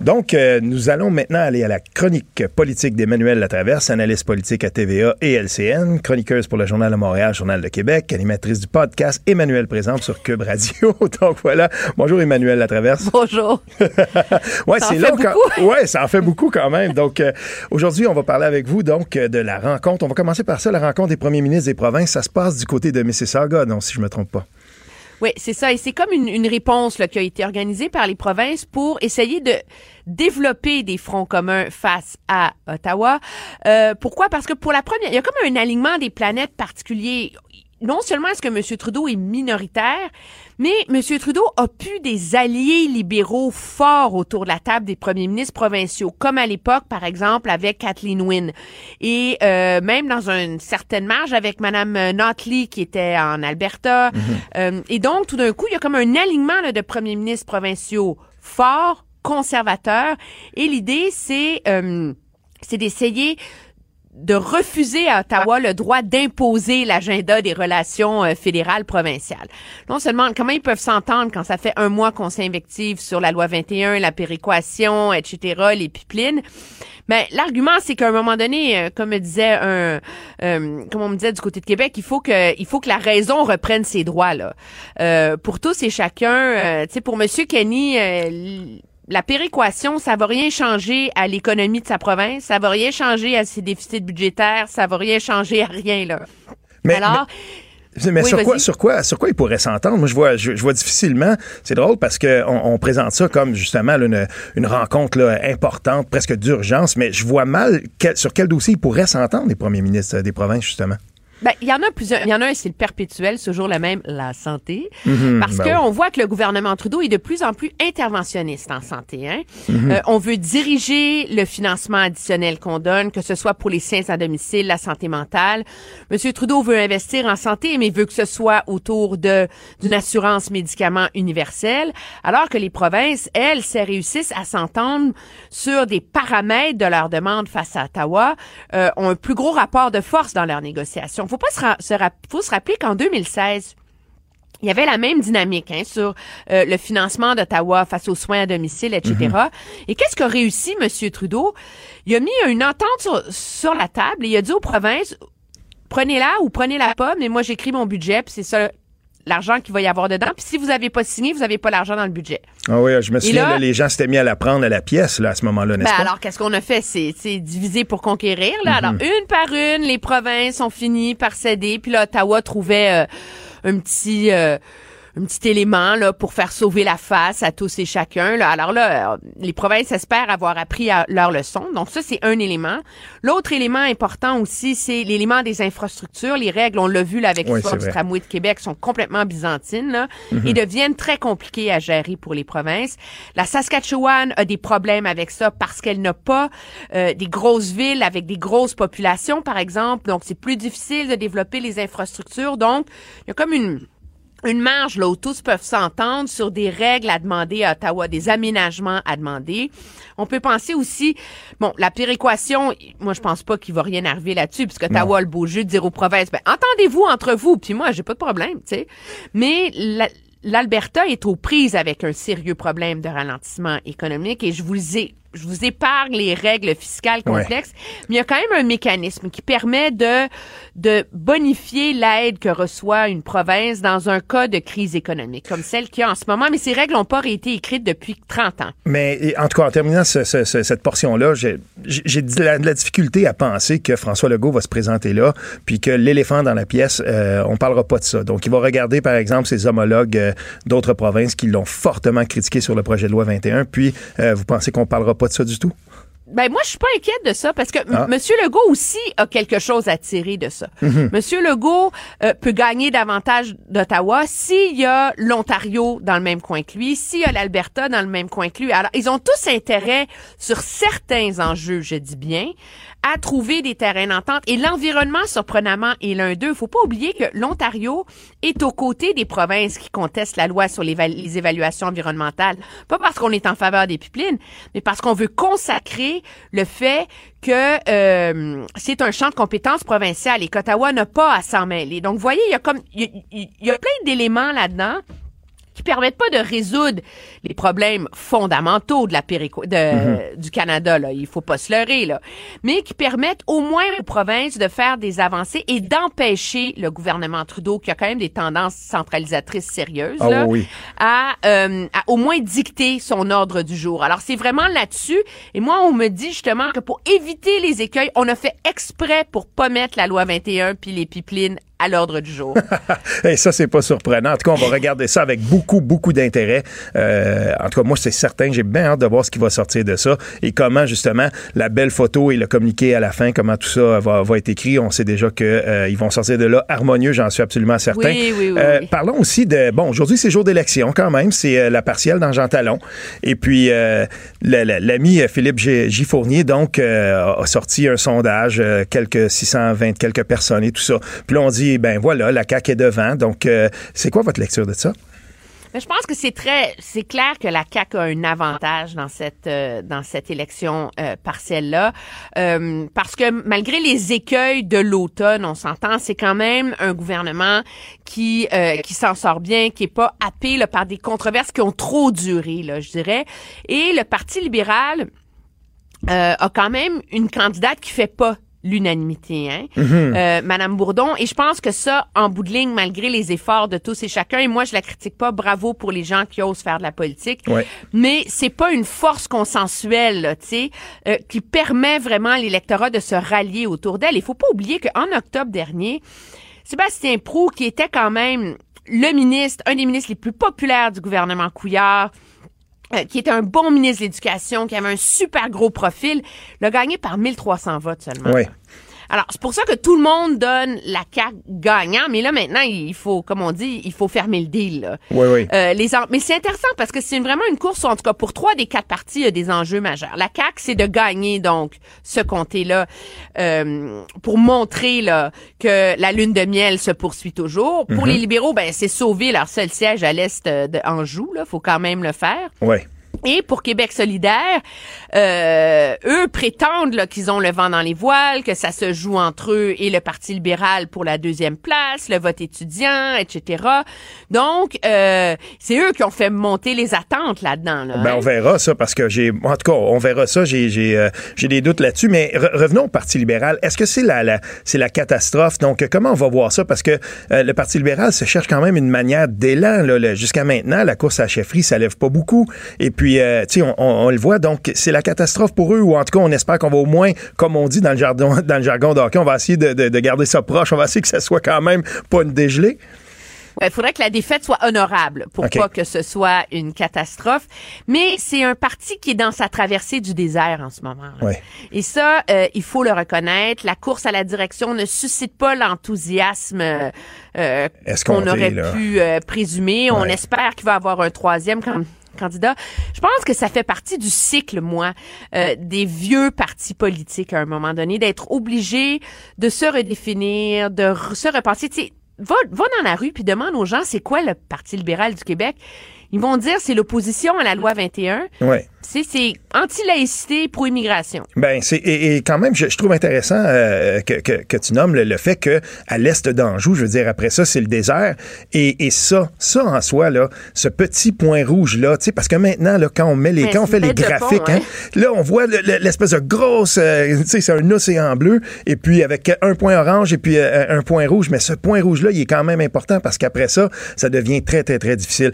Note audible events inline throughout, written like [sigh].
Donc, euh, nous allons maintenant aller à la chronique politique d'Emmanuel Latraverse, analyste politique à TVA et LCN, chroniqueuse pour le Journal de Montréal, Journal de Québec, animatrice du podcast Emmanuel présente sur Cube Radio. [laughs] Donc voilà. Bonjour Emmanuel Latraverse. Bonjour. [laughs] ouais, c'est là quand... [laughs] Ouais, ça en fait beaucoup quand même. Donc euh, aujourd'hui, on va parler avec vous donc de la rencontre. On va commencer par ça, la rencontre des premiers ministres des provinces. Ça se passe du côté de Mississauga, donc si je me trompe pas. Oui, c'est ça. Et c'est comme une, réponse là, qui a été organisée par les provinces pour essayer de développer des fronts communs face à Ottawa. Euh, pourquoi? Parce que pour la première, il y a comme un alignement des planètes particulier non seulement est-ce que M. Trudeau est minoritaire, mais M. Trudeau a pu des alliés libéraux forts autour de la table des premiers ministres provinciaux, comme à l'époque, par exemple, avec Kathleen Wynne. Et euh, même dans une certaine marge avec Mme Notley, qui était en Alberta. Mhm. Euh, et donc, tout d'un coup, il y a comme un alignement là, de premiers ministres provinciaux forts, conservateurs. Et l'idée, c'est... Euh, c'est d'essayer de refuser à Ottawa le droit d'imposer l'agenda des relations euh, fédérales provinciales. Non seulement comment ils peuvent s'entendre quand ça fait un mois qu'on s'invective sur la loi 21, la péréquation, etc., les pipelines? Mais l'argument, c'est qu'à un moment donné, euh, comme me disait un, euh, comme on me disait du côté de Québec, il faut que, il faut que la raison reprenne ses droits là. pour tous et chacun, tu sais, pour Monsieur Kenny la péréquation, ça va rien changer à l'économie de sa province, ça va rien changer à ses déficits budgétaires, ça va rien changer à rien là. Mais, Alors, mais, sur, quoi, sur quoi sur quoi il pourrait s'entendre? Moi je vois je, vois difficilement. C'est drôle parce que on, présente ça comme justement une, une rencontre là, importante, presque d'urgence, mais je vois mal sur quel dossier il pourrait s'entendre les premiers ministres des provinces justement. Ben, il y en a plusieurs. Il y en a un, c'est le perpétuel, ce jour le même, la santé. Mhm, parce ben qu'on voit que le gouvernement Trudeau est de plus en plus interventionniste en santé. Hein? Mhm. Euh, on veut diriger le financement additionnel qu'on donne, que ce soit pour les soins à domicile, la santé mentale. Monsieur Trudeau veut investir en santé, mais veut que ce soit autour de d'une assurance médicaments universelle, alors que les provinces, elles, se réussissent à s'entendre sur des paramètres de leurs demandes face à Ottawa, euh, ont un plus gros rapport de force dans leurs négociations faut pas se, faut se rappeler qu'en 2016, il y avait la même dynamique hein, sur euh, le financement d'Ottawa face aux soins à domicile, etc. Mm-hmm. Et qu'est-ce qu'a réussi M. Trudeau? Il a mis une entente sur, la table et il a dit aux provinces, prenez-la ou prenez-la pas, mais moi j'écris mon budget, puis c'est ça l'argent qu'il va y avoir dedans. Puis si vous n'avez pas signé, vous n'avez pas l'argent dans le budget. Ah oui, je me souviens, les gens s'étaient mis à la prendre à la pièce là, à ce moment-là, n'est-ce ben pas? Alors, qu'est-ce qu'on a fait? C'est diviser pour conquérir. Là. Alors, mhm. une par une, les provinces ont fini par céder. Puis là, Ottawa trouvait euh, un petit... Euh, un petit élément là pour faire sauver la face à tous et chacun. Là. Alors là, euh, les provinces espèrent avoir appris leur leçon. Donc ça, c'est un élément. L'autre élément important aussi, c'est l'élément des infrastructures. Les règles, on l'a vu là, avec le du tramway de Québec, sont complètement byzantines là, mhm. et deviennent très compliquées à gérer pour les provinces. La Saskatchewan a des problèmes avec ça parce qu'elle n'a pas euh, des grosses villes avec des grosses populations, par exemple. Donc c'est plus difficile de développer les infrastructures. Donc il y a comme une une marge là où tous peuvent s'entendre sur des règles à demander à Ottawa, des aménagements à demander. On peut penser aussi, bon, la péréquation, moi je pense pas qu'il va rien arriver là-dessus, puisque Ottawa a le beau jeu de dire aux provinces, ben entendez-vous entre vous, puis moi j'ai pas de problème, tu sais. Mais l'Alberta est aux prises avec un sérieux problème de ralentissement économique et je vous ai je vous épargne les règles fiscales complexes, mais il y a quand même un mécanisme qui permet de, de bonifier l'aide que reçoit une province dans un cas de crise économique, comme celle qu'il y a en ce moment, mais ces règles n'ont pas été écrites depuis 30 ans. Mais en tout cas, en terminant cette portion-là, j'ai de la, difficulté à penser que François Legault va se présenter là, puis que l'éléphant dans la pièce, euh, on parlera pas de ça. Donc, il va regarder, par exemple, ses homologues euh, d'autres provinces qui l'ont fortement critiqué sur le projet de loi 21, puis euh, vous pensez qu'on parlera pas de ça du tout? Ben moi, je suis pas inquiète de ça parce que M. Ah. Monsieur Legault aussi a quelque chose à tirer de ça. Mhm. Monsieur Legault euh, peut gagner davantage d'Ottawa s'il y a l'Ontario dans le même coin que lui, s'il y a l'Alberta dans le même coin que lui. Alors, ils ont tous intérêt sur certains enjeux, je dis bien, à trouver des terrains d'entente. Et l'environnement, surprenamment, est l'un d'eux. Faut pas oublier que l'Ontario est aux côtés des provinces qui contestent la loi sur les, évaluations environnementales. Pas parce qu'on est en faveur des pipelines, mais parce qu'on veut consacrer le fait que euh, c'est un champ de compétences provincial et qu'Ottawa n'a pas à s'en mêler. Donc, vous voyez, il y a comme il y a plein d'éléments là-dedans qui permettent pas de résoudre les problèmes fondamentaux de la périco de, mm-hmm. du Canada là, il faut pas se leurrer là, mais qui permettent au moins aux provinces de faire des avancées et d'empêcher le gouvernement Trudeau qui a quand même des tendances centralisatrices sérieuses ah là, oui. à, euh, à au moins dicter son ordre du jour. Alors c'est vraiment là-dessus et moi on me dit justement que pour éviter les écueils, on a fait exprès pour pas mettre la loi 21 puis les pipelines à l'ordre du jour. [laughs] Et ça, c'est pas surprenant. En tout cas, on va regarder ça avec beaucoup, beaucoup d'intérêt. Euh, en tout cas, moi, c'est certain, j'ai bien hâte de voir ce qui va sortir de ça et comment, justement, la belle photo et le communiqué à la fin, comment tout ça va, va être écrit. On sait déjà qu'ils euh, vont sortir de là harmonieux, j'en suis absolument certain. Oui, oui, oui, euh, Parlons aussi de, bon, aujourd'hui, c'est jour d'élection quand même, c'est euh, la partielle dans Jean Talon. Et puis, euh, l'ami Philippe G. Fournier, donc, a sorti un sondage, quelques 620, quelques personnes et tout ça. Puis là, on dit, ben voilà, la CAQ est devant. Donc, euh, c'est quoi votre lecture de ça? Mais je pense que c'est très, c'est clair que la CAQ a un avantage dans cette euh, dans cette élection euh, partielle là, parce que malgré les écueils de l'automne, on s'entend, c'est quand même un gouvernement qui qui s'en sort bien, qui est pas happé là, par des controverses qui ont trop duré, là, je dirais. Et le Parti libéral a quand même une candidate qui fait pas l'unanimité, hein, Mhm. euh, Madame Bourdon. Et je pense que ça, en bout de ligne, malgré les efforts de tous et chacun, et moi je la critique pas, bravo pour les gens qui osent faire de la politique, Ouais. mais c'est pas une force consensuelle, là, tu sais, euh, qui permet vraiment à l'électorat de se rallier autour d'elle. Il faut pas oublier qu'en octobre dernier, Sébastien Prou, qui était quand même le ministre, un des ministres les plus populaires du gouvernement Couillard, euh, qui était un bon ministre de l'Éducation, qui avait un super gros profil, l'a gagné par 1300 votes seulement. Ouais. Alors, c'est pour ça que tout le monde donne la CAQ gagnant, mais là, maintenant, il faut, comme on dit, il faut fermer le deal. Là. Oui, oui. Euh, les en- Mais c'est intéressant parce que c'est vraiment une course, en tout cas pour trois des quatre partis, il y a des enjeux majeurs. La CAQ, c'est de gagner, donc, ce comté-là euh, pour montrer là, que la lune de miel se poursuit toujours. Pour les libéraux, ben c'est sauver leur seul siège à l'est euh, de Anjou. Là, faut quand même le faire. Ouais. Et pour Québec solidaire, euh, eux prétendent là, qu'ils ont le vent dans les voiles, que ça se joue entre eux et le Parti libéral pour la deuxième place, le vote étudiant, etc. Donc, euh, c'est eux qui ont fait monter les attentes là-dedans. Là, Ben, hein? on verra ça parce que j'ai, en tout cas, on verra ça. J'ai, j'ai, euh, j'ai des doutes là-dessus. Mais re- revenons au Parti libéral. Est-ce que c'est la, la- c'est la catastrophe? Donc, comment on va voir ça? Parce que euh, le Parti libéral se cherche quand même une manière d'élan. Là, jusqu'à maintenant, la course à la chefferie, ça lève pas beaucoup. Et puis, euh, tu sais, on, on- on le voit. Donc, c'est la catastrophe pour eux. Ou en tout cas, on espère qu'on va au moins, comme on dit dans le jargon, [laughs] dans le jargon de hockey, on va essayer de, de- de garder ça proche. On va essayer que ça soit quand même pas une dégelée. Il faudrait que la défaite soit honorable pour pas que ce soit une catastrophe. Mais c'est un parti qui est dans sa traversée du désert en ce moment. Ouais. Et ça, euh, il faut le reconnaître. La course à la direction ne suscite pas l'enthousiasme euh, qu'on aurait là? pu euh, présumer. On espère qu'il va avoir un troisième can- Je pense que ça fait partie du cycle, moi, euh, des vieux partis politiques à un moment donné, d'être obligé de se redéfinir, de se repenser. Tu va, va dans la rue puis demande aux gens c'est quoi le Parti libéral du Québec? Ils vont dire c'est l'opposition à la loi 21. Ouais. C'est anti-laïcité, pro-immigration. Ben c'est et, et quand même je, je trouve intéressant euh, que, que, que tu nommes le, le fait que à l'est d'Anjou, je veux dire après ça c'est le désert et, et ça ça en soi là ce petit point rouge là, tu sais parce que maintenant là quand on met les Ben, quand on fait les graphiques pont, hein, hein. là on voit le- le- l'espèce de grosse euh, tu sais c'est un océan bleu et puis avec un point orange et puis euh, un point rouge mais ce point rouge là il est quand même important parce qu'après ça ça devient très très très difficile.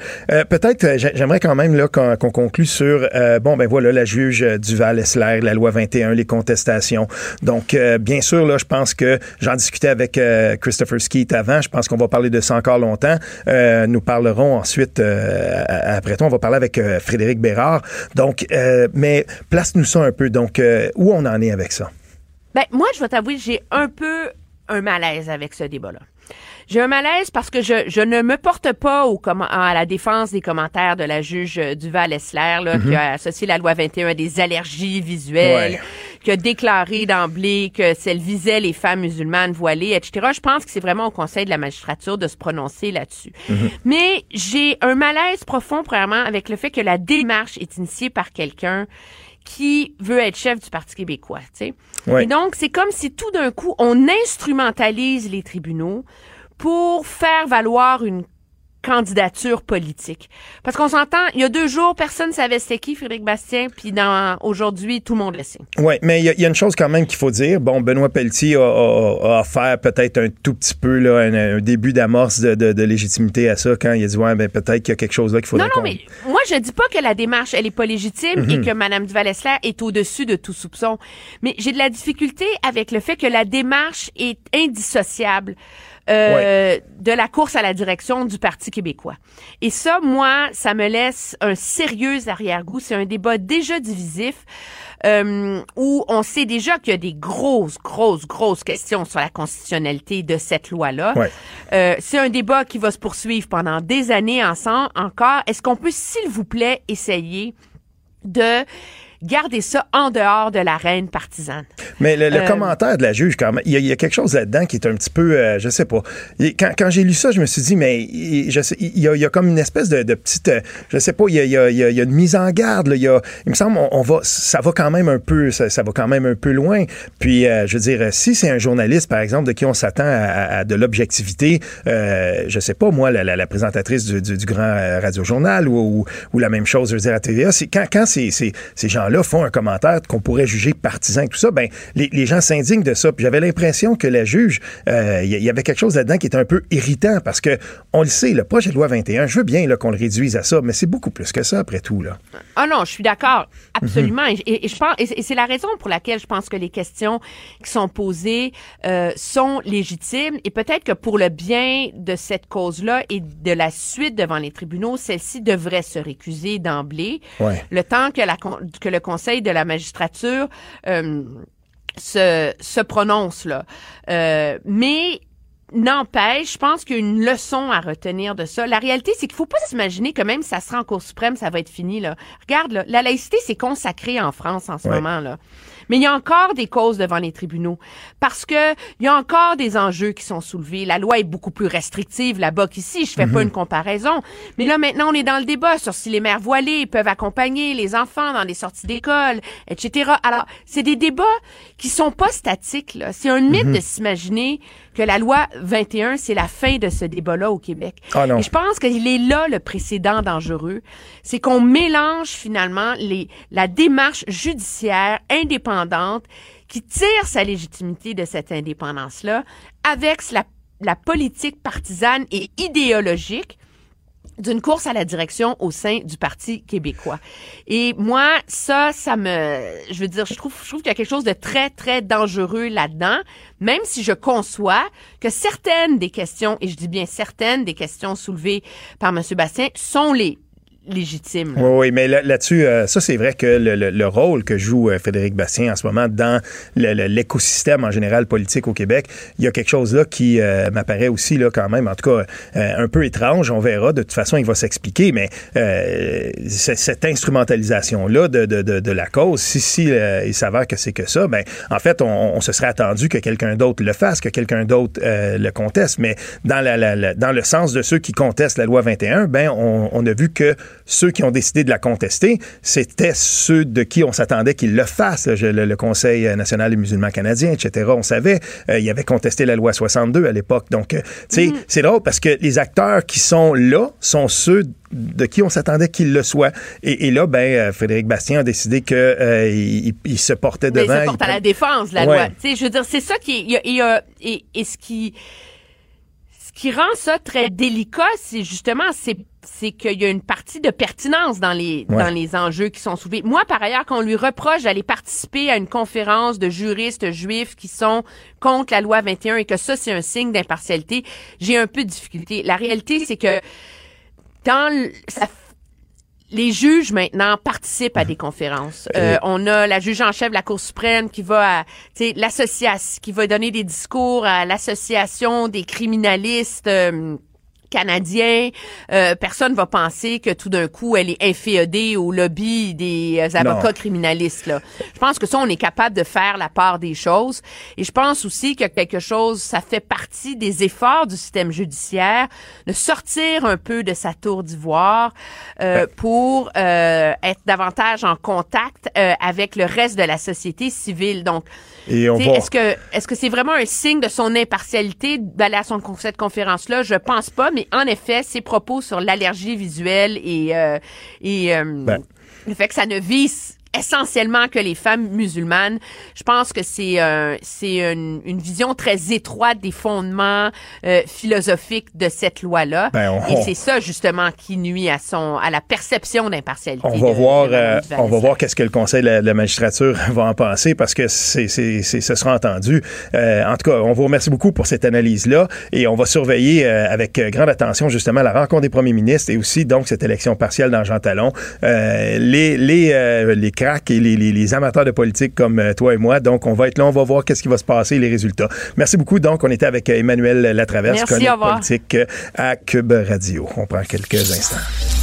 Peut-être j'ai- j'aimerais quand même là qu'on qu'on conclue sur euh, bon ben voilà la juge euh, Duval-Essler, la loi 21, les contestations. Donc euh, bien sûr là, je pense que j'en discutais avec Christopher Skeet avant, je pense qu'on va parler de ça encore longtemps. Nous parlerons ensuite après toi, on va parler avec Frédéric Bérard. Donc mais place-nous ça un peu. Donc où on en est avec ça? Ben, moi, je vais t'avouer, j'ai un peu un malaise avec ce débat-là. J'ai un malaise parce que je, je ne me porte pas au à la défense des commentaires de la juge euh, Duval-Essler, là, qui a associé la loi 21 à des allergies visuelles, Ouais. qui a déclaré d'emblée que celle visait les femmes musulmanes voilées, etc. Je pense que c'est vraiment au Conseil de la magistrature de se prononcer là-dessus. Mais j'ai un malaise profond, premièrement, avec le fait que la démarche est initiée par quelqu'un qui veut être chef du Parti québécois, tu sais. Ouais. Et donc, c'est comme si tout d'un coup, on instrumentalise les tribunaux pour faire valoir une candidature politique. Parce qu'on s'entend, il y a deux jours, personne ne savait c'était qui Frédéric Bastien, puis dans aujourd'hui, tout le monde le sait. Oui, mais il y, a- il y a une chose quand même qu'il faut dire. Bon, Benoît Pelletier a, a, a offert peut-être un tout petit peu là, un, un début d'amorce de, de- de légitimité à ça quand il a dit ouais, ben peut-être qu'il y a quelque chose là qu'il faudrait Non, non, mais moi, je dis pas que la démarche, elle est pas légitime Mhm. et que Mme Duval-Essler est au-dessus de tout soupçon. Mais j'ai de la difficulté avec le fait que la démarche est indissociable. Euh, de la course à la direction du Parti québécois. Et ça, moi, ça me laisse un sérieux arrière-goût. C'est un débat déjà divisif euh, où on sait déjà qu'il y a des grosses, grosses, grosses questions sur la constitutionnalité de cette loi-là. Ouais. Euh, c'est un débat qui va se poursuivre pendant des années ensemble encore. Est-ce qu'on peut, s'il vous plaît, essayer de garder ça en dehors de l'arène partisane? Mais le, le Euh, commentaire de la juge, quand même, il y, a- il y a quelque chose là-dedans qui est un petit peu, euh, je sais pas. Quand, quand j'ai lu ça, je me suis dit, mais il, y, a, il y a comme une espèce de, de petite, euh, je sais pas, il y a, y une mise en garde. Là, il, y a, il me semble, on, on va, ça va quand même un peu, ça, ça va quand même un peu loin. Puis, euh, je veux dire, si c'est un journaliste, par exemple, de qui on s'attend à, de l'objectivité, euh, je sais pas, moi, la, la- la présentatrice du, du- du grand euh, radio-journal ou, ou, ou la même chose, je veux dire, à TVA, c'est quand, quand ces, ces, ces gens-là font un commentaire qu'on pourrait juger partisan et tout ça, ben, les, les gens s'indignent de ça. Puis j'avais l'impression que la juge, euh, il y, y avait quelque chose là-dedans qui était un peu irritant parce que, on le sait, le projet de loi 21, je veux bien là, qu'on le réduise à ça, mais c'est beaucoup plus que ça après tout. Là. Ah non, je suis d'accord, absolument. Et- et, et je pense, et c'est- la raison pour laquelle je pense que les questions qui sont posées euh, sont légitimes. Et peut-être que pour le bien de cette cause-là et de la suite devant les tribunaux, celle-ci devrait se récuser d'emblée. Ouais. Le temps que, la, con- que le Conseil de la magistrature euh, se, se prononce là. Euh, mais N'empêche, je pense qu'il y a une leçon à retenir de ça. La réalité, c'est qu'il faut pas s'imaginer que même si ça sera en Cour suprême, ça va être fini. Là. Regarde, là, la laïcité, c'est consacré en France en ce Ouais. moment. là. Mais il y a encore des causes devant les tribunaux parce que il y a encore des enjeux qui sont soulevés. La loi est beaucoup plus restrictive là-bas qu'ici. Je fais pas une comparaison. Mais là, maintenant, on est dans le débat sur si les mères voilées peuvent accompagner les enfants dans des sorties d'école, etc. Alors, c'est des débats qui sont pas statiques. là. C'est un mythe de s'imaginer que la loi 21, c'est la fin de ce débat-là au Québec. Ah non. Et je pense qu'il est là le précédent dangereux. C'est qu'on mélange finalement les, la démarche judiciaire indépendante qui tire sa légitimité de cette indépendance-là avec la, la politique partisane et idéologique d'une course à la direction au sein du Parti québécois. Et moi, ça, ça me, je veux dire, je trouve, je trouve qu'il y a quelque chose de très, très dangereux là-dedans, même si je conçois que certaines des questions, et je dis bien certaines des questions soulevées par M. Bastien sont les là. Oui, mais là- là-dessus, euh, ça, c'est vrai que le, le- le rôle que joue euh, Frédéric Bastien en ce moment dans l'écosystème en général politique au Québec, il y a quelque chose là qui euh, m'apparaît aussi, là, quand même, en tout cas, euh, un peu étrange. On verra. De toute façon, il va s'expliquer, mais euh, cette instrumentalisation-là de, de, la cause, si, si il s'avère que c'est que ça, ben, en fait, on, se serait attendu que quelqu'un d'autre le fasse, que quelqu'un d'autre le conteste, mais dans, la, la- la- dans le sens de ceux qui contestent la loi 21, ben, on, on a vu que ceux qui ont décidé de la contester, c'était ceux de qui on s'attendait qu'ils le fassent. Le, le Conseil national des musulmans canadiens, etc. On savait, euh, il avait contesté la loi 62 à l'époque. Donc, euh, tu sais, c'est drôle parce que les acteurs qui sont là sont ceux de qui on s'attendait qu'ils le soient. Et, et là, ben, euh, Frédéric Bastien a décidé que euh, il, se portait Mais devant. Ben, il se porte il à la défense, la Ouais. loi. Tu sais, je veux dire, c'est ça qui est, il y a- il y a- et, et ce qui, qui rend ça très délicat, c'est justement, c'est, c'est qu'il y a une partie de pertinence dans les, Ouais. dans les enjeux qui sont soulevés. Moi, par ailleurs, quand on lui reproche d'aller participer à une conférence de juristes juifs qui sont contre la loi 21 et que ça, c'est un signe d'impartialité, j'ai un peu de difficulté. La réalité, c'est que dans le- ça les juges maintenant participent à des conférences. Euh, on a la juge en chef de la Cour suprême qui va à tu sais, l'association qui va donner des discours à l'association des criminalistes euh, canadien, euh, personne va penser que tout d'un coup elle est inféodée au lobby des euh, avocats criminalistes. Là. Je pense que ça, on est capable de faire la part des choses. Et je pense aussi que quelque chose, ça fait partie des efforts du système judiciaire de sortir un peu de sa tour d'ivoire euh, pour euh, être davantage en contact euh, avec le reste de la société civile. Donc, est-ce que est-ce que c'est vraiment un signe de son impartialité d'aller à son, cette conférence-là? Je pense pas, mais en effet, ses propos sur l'allergie visuelle et, euh, et euh, ben. le fait que ça ne vise essentiellement que les femmes musulmanes. Je pense que c'est euh, c'est une, une, vision très étroite des fondements euh, philosophiques de cette loi-là. Ben, Et c'est ça justement qui nuit à son à la perception d'impartialité. On va voir euh, on va voir qu'est-ce que le Conseil de la, magistrature [laughs] va en penser parce que c'est c'est ce sera entendu. Euh, en tout cas, on vous remercie beaucoup pour cette analyse là et on va surveiller euh, avec grande attention justement la rencontre des premiers ministres et aussi donc cette élection partielle dans Jean Talon. les les les et les, amateurs de politique comme euh, toi et moi. Donc, on va être là, on va voir qu'est-ce qui va se passer, les résultats. Merci beaucoup. Donc, on était avec Emmanuel Latraverse, chronique politique euh, à Cube Radio. On prend quelques instants.